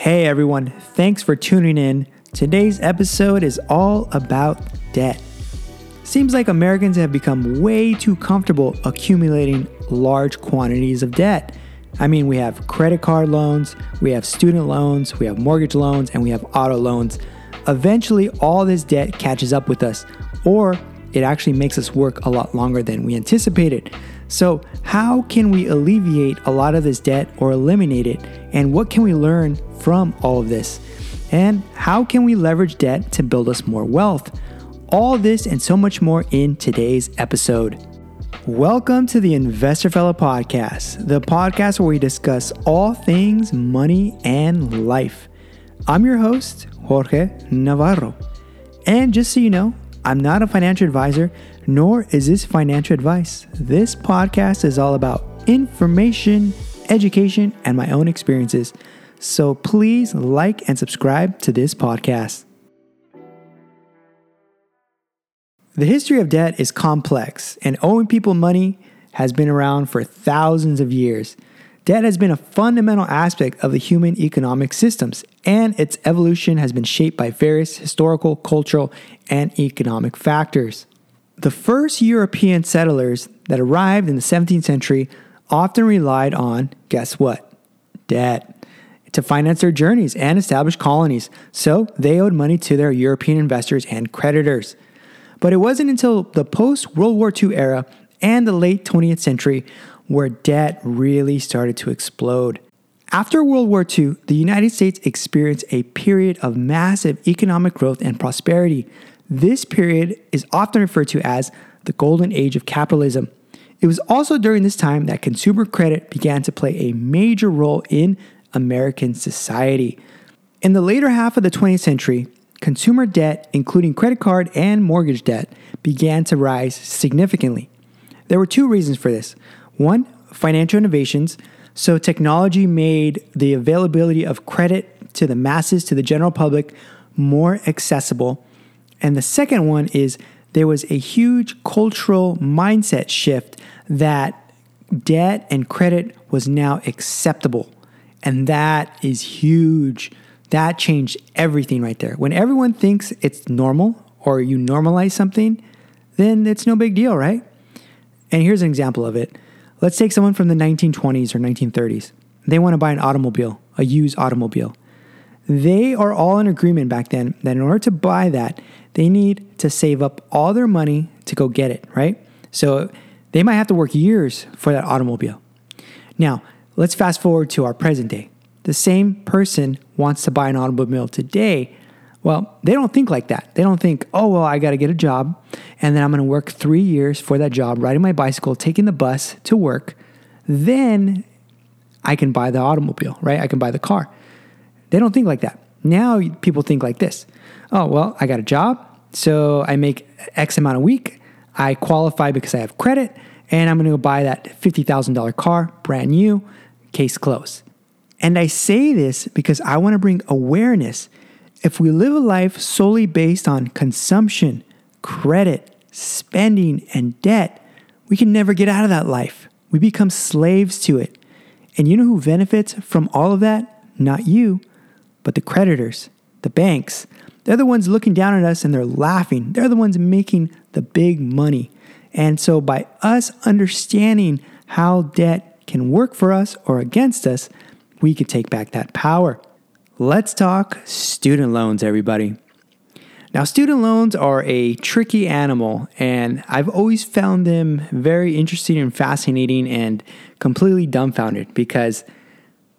Hey everyone, thanks for tuning in. Today's episode is all about debt. Seems like Americans have become way too comfortable accumulating large quantities of debt. I mean, we have credit card loans, we have student loans, we have mortgage loans, and we have auto loans. Eventually, all this debt catches up with us, or it actually makes us work a lot longer than we anticipated. So, how can we alleviate a lot of this debt or eliminate it? And what can we learn from all of this? And how can we leverage debt to build us more wealth? All this and so much more in today's episode. Welcome to the Investor Fella Podcast, the podcast where we discuss all things money and life. I'm your host, Jorge Navarro. And just so you know, I'm not a financial advisor, nor is this financial advice. This podcast is all about information, education, and my own experiences. So please like and subscribe to this podcast. The history of debt is complex, and owing people money has been around for thousands of years. Debt has been a fundamental aspect of the human economic systems, and its evolution has been shaped by various historical, cultural, and economic factors. The first European settlers that arrived in the 17th century often relied on, guess what? Debt to finance their journeys and establish colonies, so they owed money to their European investors and creditors. But it wasn't until the post World War II era and the late 20th century where debt really started to explode. After World War II, the United States experienced a period of massive economic growth and prosperity. This period is often referred to as the golden age of capitalism. It was also during this time that consumer credit began to play a major role in American society. In the later half of the 20th century, consumer debt, including credit card and mortgage debt, began to rise significantly. There were two reasons for this. One, financial innovations. So, technology made the availability of credit to the masses, to the general public, more accessible. And the second one is there was a huge cultural mindset shift that debt and credit was now acceptable. And that is huge. That changed everything right there. When everyone thinks it's normal or you normalize something, then it's no big deal, right? And here's an example of it. Let's take someone from the 1920s or 1930s. They want to buy an automobile, a used automobile. They are all in agreement back then that in order to buy that, they need to save up all their money to go get it, right? So they might have to work years for that automobile. Now, let's fast forward to our present day. The same person wants to buy an automobile today. Well, they don't think like that. They don't think, oh, well, I got to get a job and then I'm going to work three years for that job, riding my bicycle, taking the bus to work. Then I can buy the automobile, right? I can buy the car. They don't think like that. Now people think like this oh, well, I got a job, so I make X amount a week. I qualify because I have credit, and I'm going to go buy that $50,000 car, brand new, case closed. And I say this because I want to bring awareness. If we live a life solely based on consumption, credit, spending, and debt, we can never get out of that life. We become slaves to it. And you know who benefits from all of that? Not you, but the creditors, the banks. They're the ones looking down at us and they're laughing. They're the ones making the big money. And so, by us understanding how debt can work for us or against us, we can take back that power. Let's talk student loans, everybody. Now, student loans are a tricky animal, and I've always found them very interesting and fascinating and completely dumbfounded because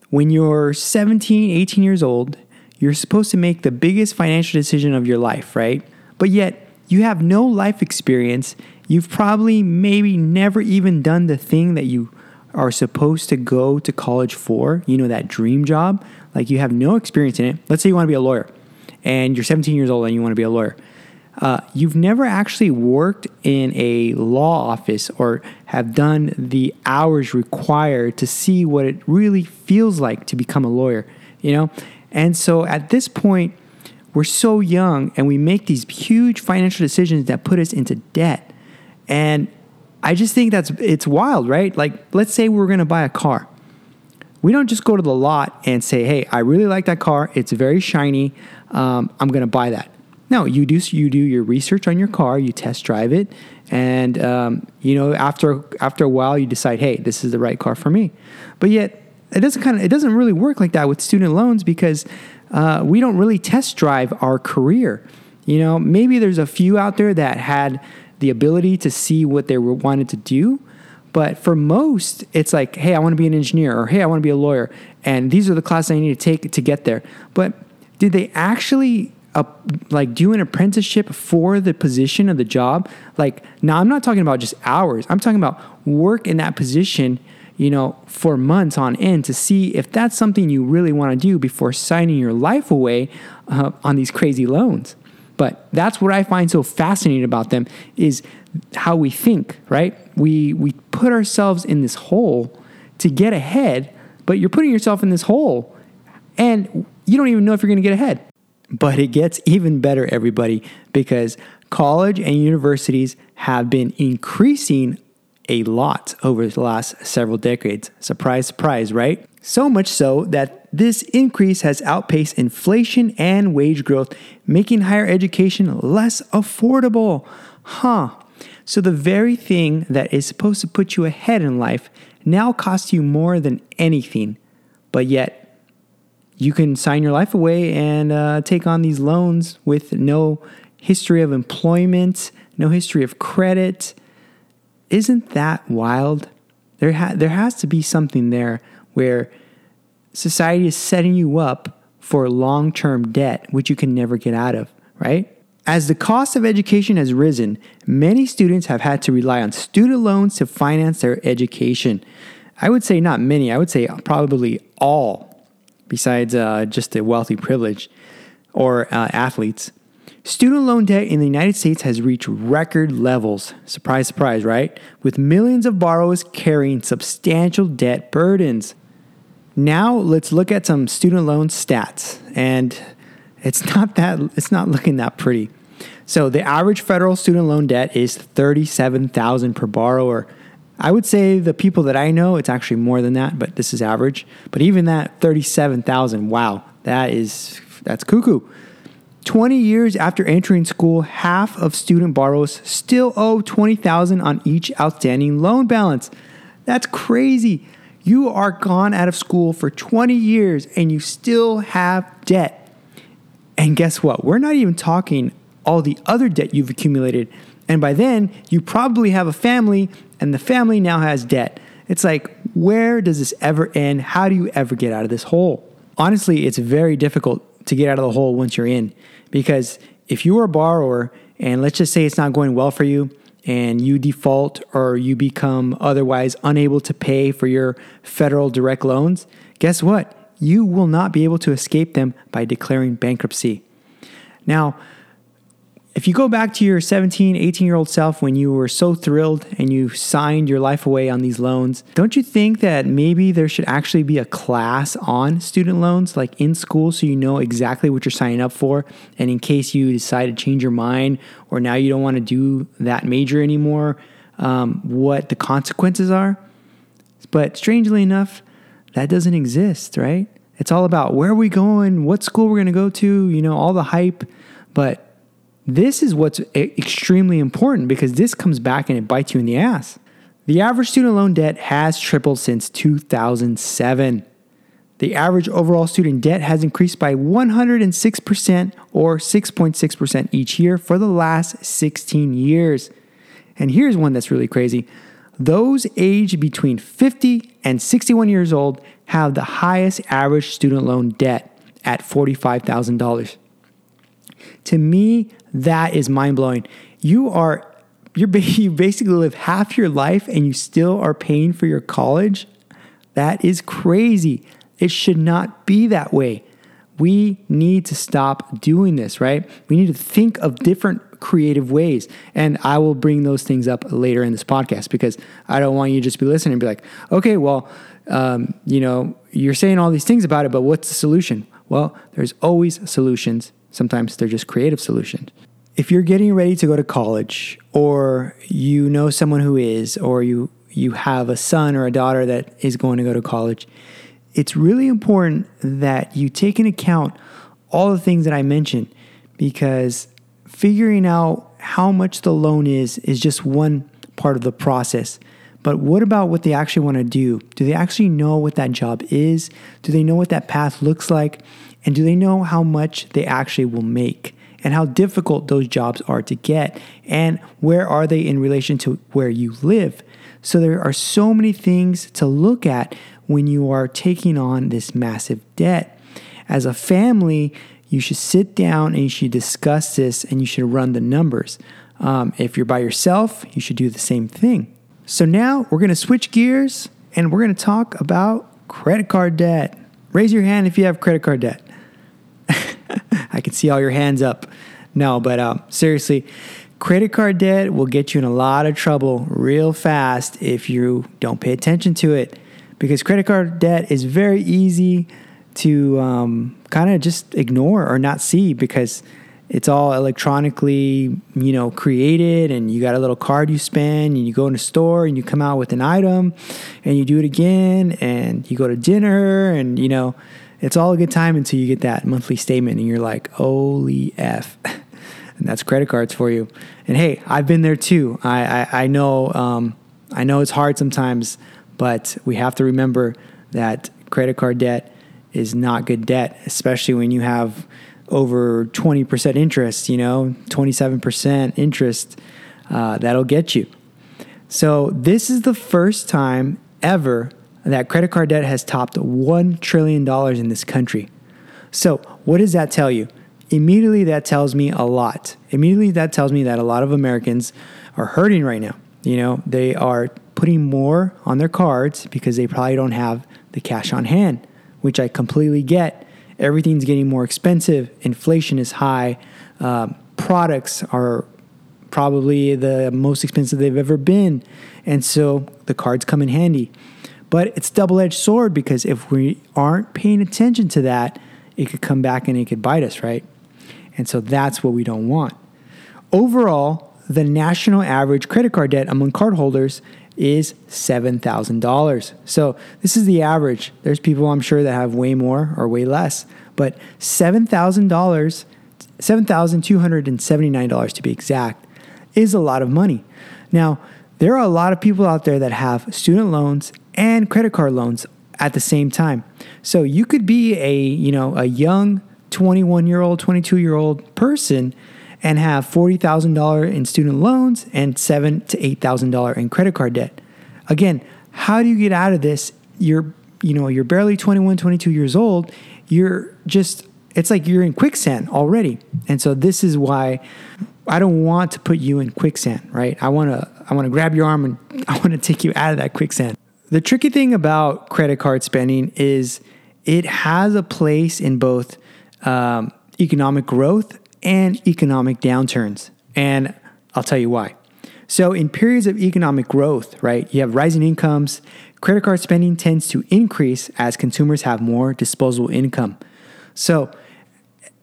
when you're 17, 18 years old, you're supposed to make the biggest financial decision of your life, right? But yet, you have no life experience. You've probably maybe never even done the thing that you are supposed to go to college for, you know, that dream job. Like you have no experience in it. Let's say you want to be a lawyer and you're 17 years old and you want to be a lawyer. Uh, you've never actually worked in a law office or have done the hours required to see what it really feels like to become a lawyer, you know? And so at this point, we're so young and we make these huge financial decisions that put us into debt. And I just think that's it's wild, right? Like let's say we're going to buy a car. We don't just go to the lot and say, "Hey, I really like that car. It's very shiny. Um, I'm going to buy that." No, you do you do your research on your car. You test drive it, and um, you know after after a while you decide, "Hey, this is the right car for me." But yet, it doesn't kind of it doesn't really work like that with student loans because uh, we don't really test drive our career. You know, maybe there's a few out there that had the ability to see what they wanted to do, but for most, it's like, hey, I want to be an engineer, or hey, I want to be a lawyer, and these are the classes I need to take to get there. But did they actually uh, like do an apprenticeship for the position of the job? Like, now I'm not talking about just hours. I'm talking about work in that position, you know, for months on end to see if that's something you really want to do before signing your life away uh, on these crazy loans. But that's what I find so fascinating about them is how we think, right? We we put ourselves in this hole to get ahead, but you're putting yourself in this hole and you don't even know if you're going to get ahead. But it gets even better everybody because college and universities have been increasing a lot over the last several decades. Surprise, surprise, right? So much so that this increase has outpaced inflation and wage growth, making higher education less affordable. Huh. So, the very thing that is supposed to put you ahead in life now costs you more than anything, but yet you can sign your life away and uh, take on these loans with no history of employment, no history of credit. Isn't that wild? There, ha- there has to be something there where society is setting you up for long term debt, which you can never get out of, right? As the cost of education has risen, many students have had to rely on student loans to finance their education. I would say not many, I would say probably all, besides uh, just the wealthy privilege or uh, athletes. Student loan debt in the United States has reached record levels. Surprise, surprise, right? With millions of borrowers carrying substantial debt burdens. Now, let's look at some student loan stats. And it's not that it's not looking that pretty. So the average federal student loan debt is 37,000 per borrower. I would say the people that I know it's actually more than that, but this is average. But even that 37,000, wow, that is that's cuckoo. 20 years after entering school, half of student borrowers still owe 20,000 on each outstanding loan balance. That's crazy. You are gone out of school for 20 years and you still have debt. And guess what? We're not even talking all the other debt you've accumulated. And by then, you probably have a family, and the family now has debt. It's like, where does this ever end? How do you ever get out of this hole? Honestly, it's very difficult to get out of the hole once you're in because if you are a borrower and let's just say it's not going well for you and you default or you become otherwise unable to pay for your federal direct loans, guess what? you will not be able to escape them by declaring bankruptcy. Now, if you go back to your 17, 18 year old self when you were so thrilled and you signed your life away on these loans, don't you think that maybe there should actually be a class on student loans, like in school, so you know exactly what you're signing up for? And in case you decide to change your mind or now you don't want to do that major anymore, um, what the consequences are? But strangely enough, that doesn't exist, right? It's all about where are we going, what school we're going to go to, you know, all the hype. But this is what's extremely important because this comes back and it bites you in the ass. The average student loan debt has tripled since 2007. The average overall student debt has increased by 106% or 6.6% each year for the last 16 years. And here's one that's really crazy those aged between 50 and 61 years old have the highest average student loan debt at $45,000. To me, that is mind blowing. You are you're, you basically live half your life and you still are paying for your college. That is crazy. It should not be that way. We need to stop doing this, right? We need to think of different creative ways. And I will bring those things up later in this podcast because I don't want you to just be listening and be like, okay, well, um, you know, you're saying all these things about it, but what's the solution? Well, there's always solutions. Sometimes they're just creative solutions. If you're getting ready to go to college, or you know someone who is, or you you have a son or a daughter that is going to go to college, it's really important that you take into account all the things that I mentioned because figuring out how much the loan is is just one part of the process. But what about what they actually want to do? Do they actually know what that job is? Do they know what that path looks like? And do they know how much they actually will make? And how difficult those jobs are to get? And where are they in relation to where you live? So there are so many things to look at when you are taking on this massive debt. As a family, you should sit down and you should discuss this and you should run the numbers. Um, if you're by yourself, you should do the same thing. So now we're to switch gears and we're to talk about credit card debt. Raise your hand if you have credit card debt. I can see all your hands up. No, but um, seriously, credit card debt will get you in a lot of trouble real fast if you don't pay attention to it because credit card debt is very easy to um, kind of just ignore or not see because it's all electronically you know created and you got a little card you spend and you go in a store and you come out with an item and you do it again and you go to dinner and you know it's all a good time until you get that monthly statement and you're like holy f. And that's credit cards for you. And hey i've been there too. I i, I know um, i know it's hard sometimes but we have to remember that credit card debt is not good debt especially when you have over 20% interest, you know, 27% interest, uh, that'll get you. So, this is the first time ever that credit card debt has topped $1 trillion in this country. So, what does that tell you? Immediately, that tells me a lot. Immediately, that tells me that a lot of Americans are hurting right now. You know, they are putting more on their cards because they probably don't have the cash on hand, which I completely get everything's getting more expensive, inflation is high, um, products are probably the most expensive they've ever been, and so the cards come in handy. But it's double-edged sword because if we aren't paying attention to that, it could come back and it could bite us, right? And so that's what we don't want. Overall, the national average credit card debt among cardholders is $7,000. So this is the average. There's people I'm sure that have way more or way less, but $7,000, $7,279 to be exact, is a lot of money. Now, there are a lot of people out there that have student loans and credit card loans at the same time. So you could be a, you know, a young 21 year old, 22 year old person and have $40,000 in student loans and seven to $8,000 in credit card debt. Again, how do you get out of this? You're, you know, you're barely 21, 22 years old. You're just, it's like you're in quicksand already. And so this is why I don't want to put you in quicksand, right? I want to, I want to grab your arm and I want to take you out of that quicksand. The tricky thing about credit card spending is it has a place in both um, economic growth and economic downturns. And I'll tell you why. So, in periods of economic growth, right, you have rising incomes, credit card spending tends to increase as consumers have more disposable income. So,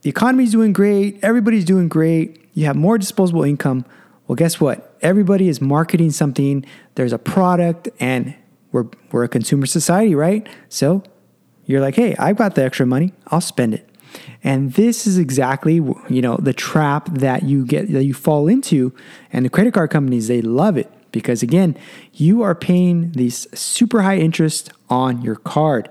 the economy's doing great, everybody's doing great, you have more disposable income. Well, guess what? Everybody is marketing something, there's a product, and we're, we're a consumer society, right? So, you're like, hey, I've got the extra money, I'll spend it. And this is exactly, you know, the trap that you get that you fall into and the credit card companies they love it because again, you are paying these super high interest on your card.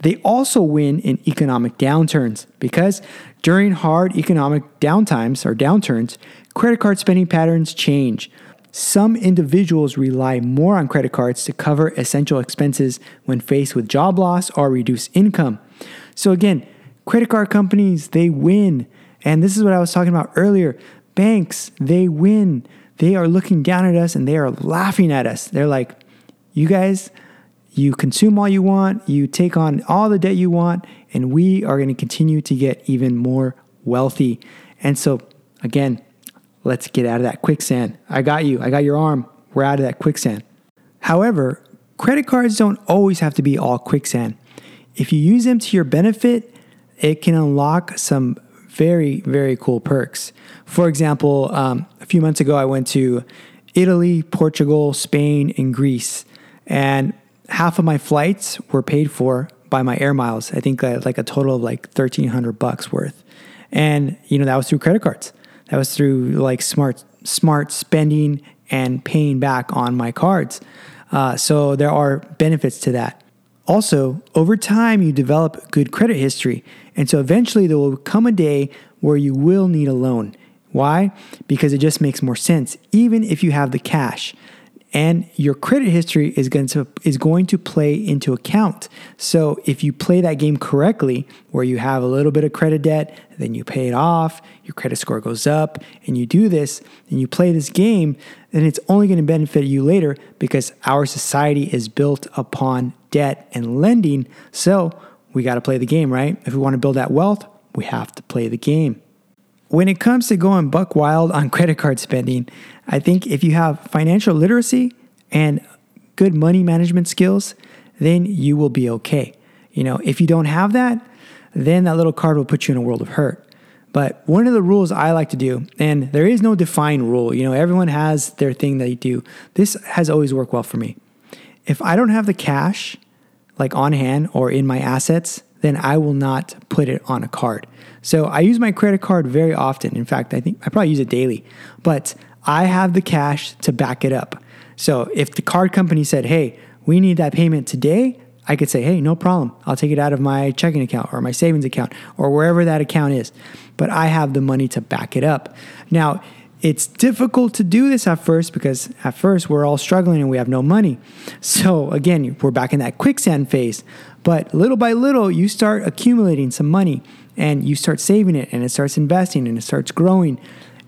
They also win in economic downturns because during hard economic downtimes or downturns, credit card spending patterns change. Some individuals rely more on credit cards to cover essential expenses when faced with job loss or reduced income. So, again, Credit card companies, they win. And this is what I was talking about earlier. Banks, they win. They are looking down at us and they are laughing at us. They're like, you guys, you consume all you want, you take on all the debt you want, and we are going to continue to get even more wealthy. And so, again, let's get out of that quicksand. I got you, I got your arm. We're out of that quicksand. However, credit cards don't always have to be all quicksand. If you use them to your benefit, it can unlock some very, very cool perks. For example, um, a few months ago, I went to Italy, Portugal, Spain, and Greece, and half of my flights were paid for by my air miles. I think uh, like a total of like 1300 bucks worth. And you know, that was through credit cards. That was through like smart smart spending and paying back on my cards. Uh, so there are benefits to that. Also, over time, you develop good credit history. And so eventually, there will come a day where you will need a loan. Why? Because it just makes more sense, even if you have the cash and your credit history is going to is going to play into account. So if you play that game correctly, where you have a little bit of credit debt, then you pay it off, your credit score goes up, and you do this, and you play this game, then it's only going to benefit you later because our society is built upon debt and lending. So we got to play the game, right? If we want to build that wealth, we have to play the game. When it comes to going buck wild on credit card spending, I think if you have financial literacy and good money management skills, then you will be okay. You know, if you don't have that, then that little card will put you in a world of hurt. But one of the rules I like to do, and there is no defined rule, you know, everyone has their thing they do. This has always worked well for me. If I don't have the cash, like on hand or in my assets, then I will not put it on a card. So I use my credit card very often. In fact, I think I probably use it daily, but I have the cash to back it up. So if the card company said, hey, we need that payment today, I could say, hey, no problem. I'll take it out of my checking account or my savings account or wherever that account is. But I have the money to back it up. Now, it's difficult to do this at first because at first we're all struggling and we have no money. So, again, we're back in that quicksand phase. But little by little, you start accumulating some money and you start saving it and it starts investing and it starts growing.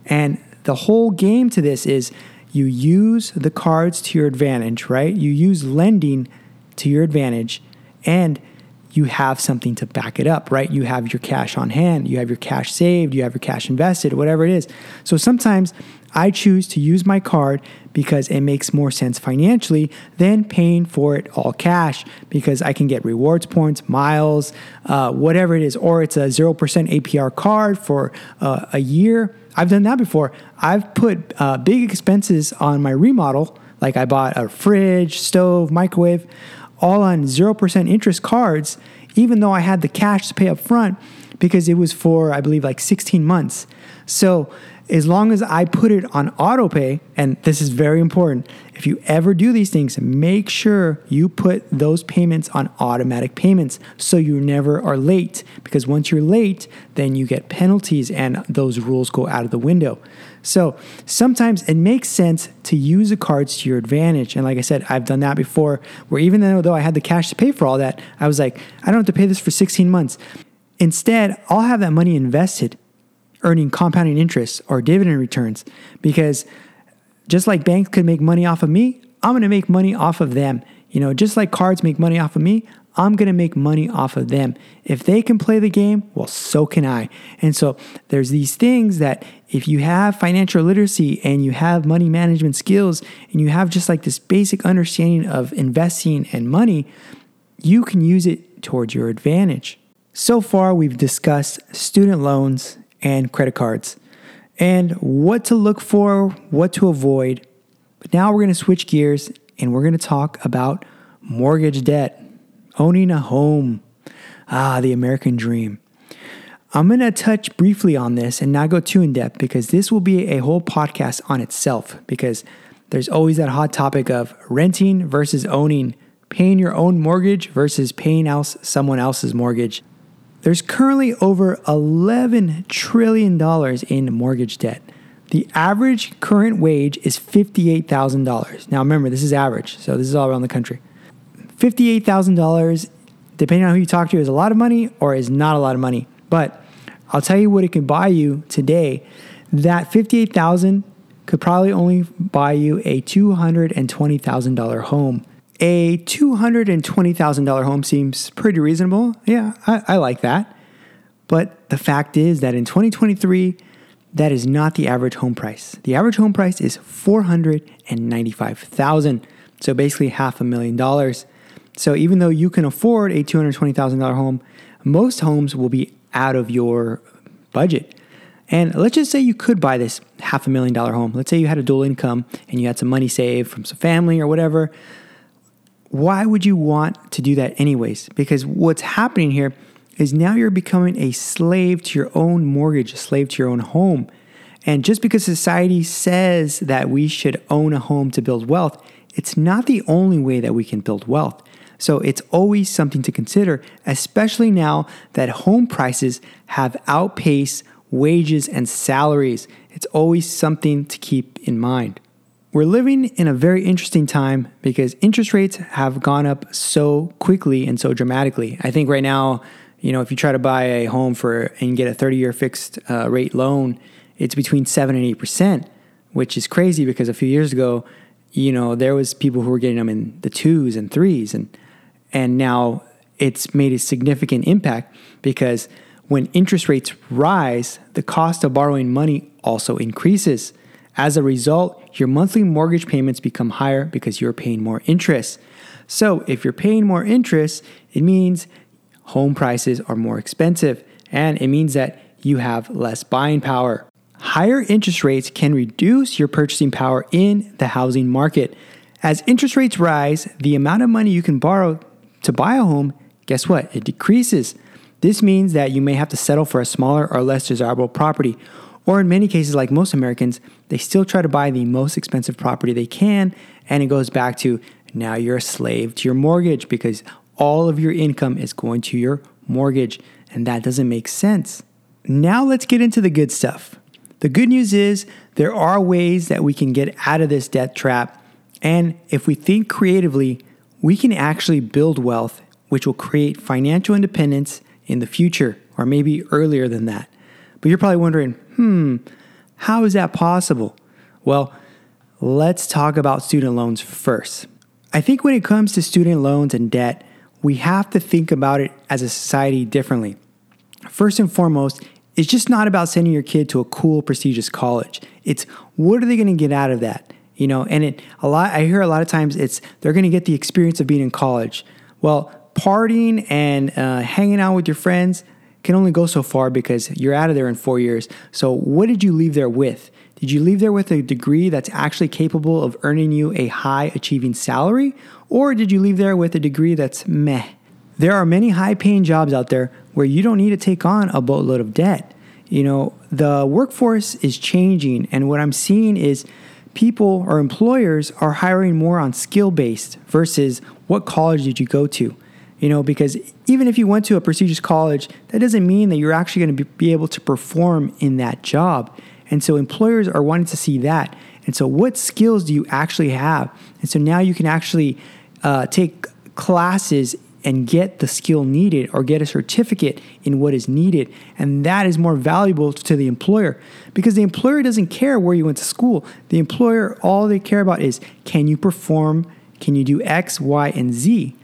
And the whole game to this is you use the cards to your advantage, right? You use lending to your advantage and you have something to back it up, right? You have your cash on hand, you have your cash saved, you have your cash invested, whatever it is. So sometimes I choose to use my card because it makes more sense financially than paying for it all cash because I can get rewards points, miles, uh, whatever it is, or it's a 0% APR card for uh, a year. I've done that before. I've put uh, big expenses on my remodel, like I bought a fridge, stove, microwave, all on 0% interest cards, even though I had the cash to pay up front because it was for, I believe, like 16 months. So as long as I put it on auto pay, and this is very important, if you ever do these things, make sure you put those payments on automatic payments so you never are late. Because once you're late, then you get penalties and those rules go out of the window. So sometimes it makes sense to use the cards to your advantage. And like I said, I've done that before, where even though I had the cash to pay for all that, I was like, I don't have to pay this for 16 months. Instead, I'll have that money invested earning compounding interest or dividend returns because just like banks could make money off of me, I'm going to make money off of them. You know, just like cards make money off of me, I'm going to make money off of them. If they can play the game, well, so can I. And so there's these things that if you have financial literacy and you have money management skills and you have just like this basic understanding of investing and money, you can use it towards your advantage. So far, we've discussed student loans and credit cards and what to look for, what to avoid. But now we're going to switch gears and we're going to talk about mortgage debt, owning a home. Ah, the American dream. I'm going to touch briefly on this and not go too in depth because this will be a whole podcast on itself because there's always that hot topic of renting versus owning, paying your own mortgage versus paying else someone else's mortgage. There's currently over $11 trillion in mortgage debt. The average current wage is $58,000. Now remember, this is average, so this is all around the country. $58,000, depending on who you talk to, is a lot of money or is not a lot of money. But I'll tell you what it can buy you today. That 58,000 could probably only buy you a $220,000 home a $220,000 home seems pretty reasonable. Yeah, I, I, like that. But the fact is that in 2023, that is not the average home price. The average home price is 495,000. So basically half a million dollars. So even though you can afford a $220,000 home, most homes will be out of your budget. And let's just say you could buy this half a million dollar home. Let's say you had a dual income and you had some money saved from some family or whatever why would you want to do that anyways? Because what's happening here is now you're becoming a slave to your own mortgage, a slave to your own home. And just because society says that we should own a home to build wealth, it's not the only way that we can build wealth. So it's always something to consider, especially now that home prices have outpaced wages and salaries. It's always something to keep in mind. We're living in a very interesting time because interest rates have gone up so quickly and so dramatically. I think right now, you know, if you try to buy a home for and get a 30 year fixed uh, rate loan, it's between 7 and 8%, which is crazy because a few years ago, you know, there was people who were getting them in the twos and threes and and now it's made a significant impact because when interest rates rise, the cost of borrowing money also increases. As a result, your monthly mortgage payments become higher because you're paying more interest. So, if you're paying more interest, it means home prices are more expensive and it means that you have less buying power. Higher interest rates can reduce your purchasing power in the housing market. As interest rates rise, the amount of money you can borrow to buy a home, guess what? It decreases. This means that you may have to settle for a smaller or less desirable property. Or in many cases, like most Americans, they still try to buy the most expensive property they can. And it goes back to now you're a slave to your mortgage because all of your income is going to your mortgage. And that doesn't make sense. Now let's get into the good stuff. The good news is there are ways that we can get out of this debt trap. And if we think creatively, we can actually build wealth, which will create financial independence in the future, or maybe earlier than that. But you're probably wondering, hmm, how is that possible? Well, let's talk about student loans first. I think when it comes to student loans and debt, we have to think about it as a society differently. First and foremost, it's just not about sending your kid to a cool, prestigious college. It's what are they going to get out of that? you know and it a lot i hear a lot of times it's they're going to get the experience of being in college well partying and uh, hanging out with your friends can only go so far because you're out of there in four years. So what did you leave there with? Did you leave there with a degree that's actually capable of earning you a high achieving salary? Or did you leave there with a degree that's meh? There are many high paying jobs out there where you don't need to take on a boatload of debt. You know the workforce is changing and what i'm seeing is people or employers are hiring more on skill based versus what college did you go to. You know, because even if you went to a prestigious college, that doesn't mean that you're actually going to be able to perform in that job. And so employers are wanting to see that. And so, what skills do you actually have? And so now you can actually uh, take classes and get the skill needed or get a certificate in what is needed. And that is more valuable to the employer because the employer doesn't care where you went to school. The employer, all they care about is can you perform? Can you do X, Y, and Z?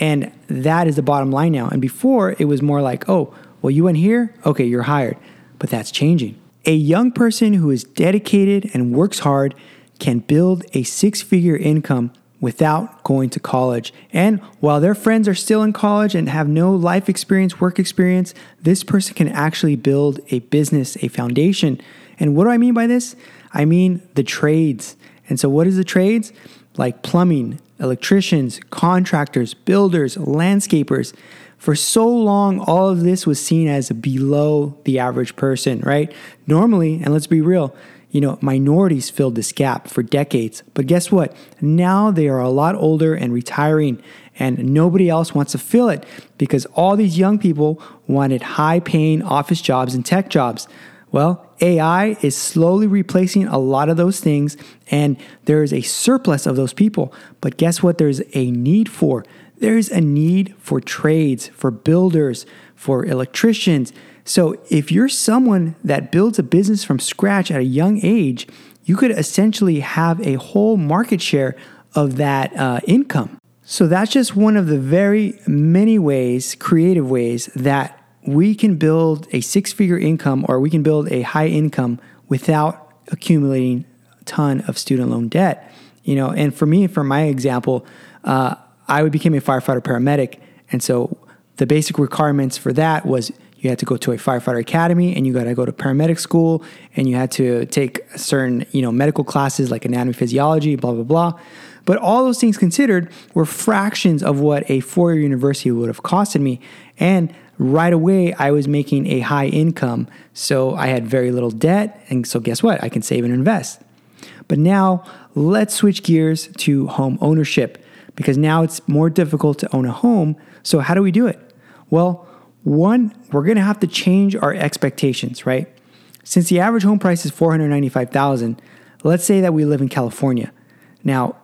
And that is the bottom line now. And before, it was more like, oh, well, you went here? Okay, you're hired. But that's changing. A young person who is dedicated and works hard can build a six figure income without going to college. And while their friends are still in college and have no life experience, work experience, this person can actually build a business, a foundation. And what do I mean by this? I mean the trades. And so, what is the trades? Like plumbing, electricians, contractors, builders, landscapers. For so long, all of this was seen as below the average person, right? Normally, and let's be real, you know, minorities filled this gap for decades. But guess what? Now they are a lot older and retiring, and nobody else wants to fill it because all these young people wanted high paying office jobs and tech jobs. Well, AI is slowly replacing a lot of those things, and there is a surplus of those people. But guess what? There's a need for? There's a need for trades, for builders, for electricians so if you're someone that builds a business from scratch at a young age, you could essentially have a whole market share of that uh, income. So that's just one of the very many ways, creative ways, that we can build a six figure income or we can build a high income without accumulating a ton of student loan debt. You know, and for me, for my example, uh, I became a firefighter paramedic. And so the basic requirements for that was you had to go to a firefighter academy and you got to go to paramedic school and you had to take certain you know medical classes like anatomy physiology blah blah blah But all those things considered were fractions of what a four year university would have costed me. And right away, I was making a high income. So I had very little debt. And so, guess what? I can save and invest. But now, let's switch gears to home ownership because now it's more difficult to own a home. So, how do we do it? Well, one, we're going to have to change our expectations, right? Since the average home price is 495,000, let's say that we live in California. Now,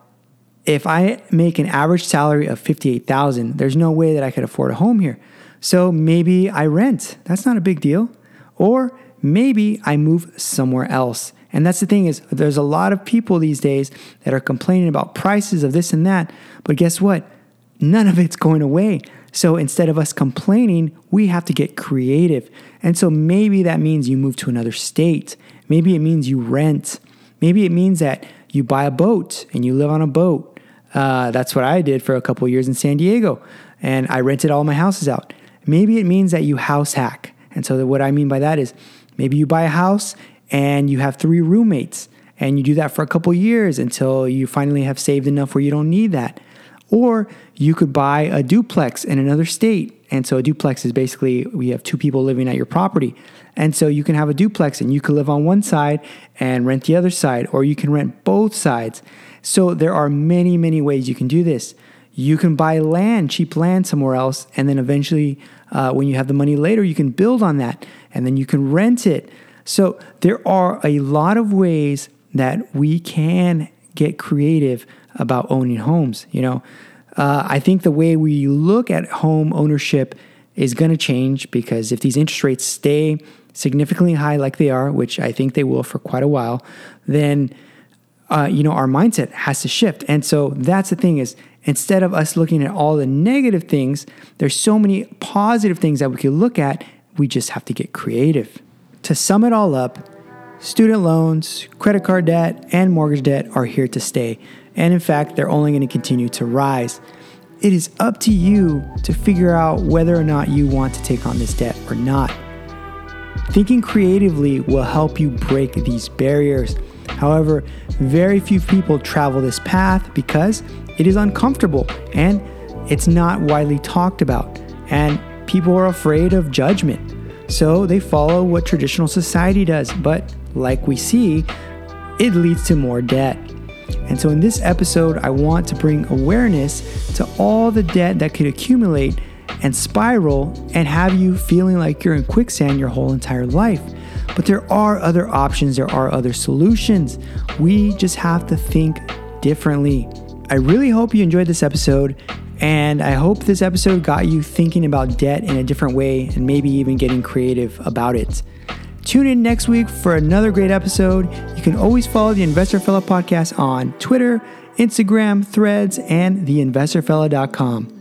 if I make an average salary of 58,000, there's no way that I could afford a home here. So maybe I rent. That's not a big deal. Or maybe I move somewhere else. And that's the thing is there's a lot of people these days that are complaining about prices of this and that, but guess what? None of it's going away. So instead of us complaining, we have to get creative. And so maybe that means you move to another state. Maybe it means you rent. Maybe it means that you buy a boat and you live on a boat. Uh, that's what I did for a couple years in San Diego. And I rented all my houses out. Maybe it means that you house hack. And so what I mean by that is maybe you buy a house and you have three roommates and you do that for a couple years until you finally have saved enough where you don't need that. Or you could buy a duplex in another state. And so a duplex is basically we have two people living at your property. And so you can have a duplex and you can live on one side and rent the other side, or you can rent both sides. So there are many, many ways you can do this. You can buy land, cheap land somewhere else, and then eventually, uh, when you have the money later, you can build on that and then you can rent it. So there are a lot of ways that we can get creative about owning homes. You know, uh, I think the way we look at home ownership is going to change because if these interest rates stay significantly high like they are, which I think they will for quite a while, then uh, you know our mindset has to shift. And so that's the thing is instead of us looking at all the negative things, there's so many positive things that we could look at. We just have to get creative. To sum it all up, student loans, credit card debt, and mortgage debt are here to stay. And in fact, they're only going to continue to rise. It is up to you to figure out whether or not you want to take on this debt or not. Thinking creatively will help you break these barriers. However, very few people travel this path because it is uncomfortable and it's not widely talked about, and people are afraid of judgment. So they follow what traditional society does, but like we see, it leads to more debt. And so, in this episode, I want to bring awareness to all the debt that could accumulate and spiral and have you feeling like you're in quicksand your whole entire life. But there are other options, there are other solutions. We just have to think differently. I really hope you enjoyed this episode, and I hope this episode got you thinking about debt in a different way and maybe even getting creative about it. Tune in next week for another great episode. You can always follow the Investor Fella podcast on Twitter, Instagram, Threads, and theinvestorfella.com.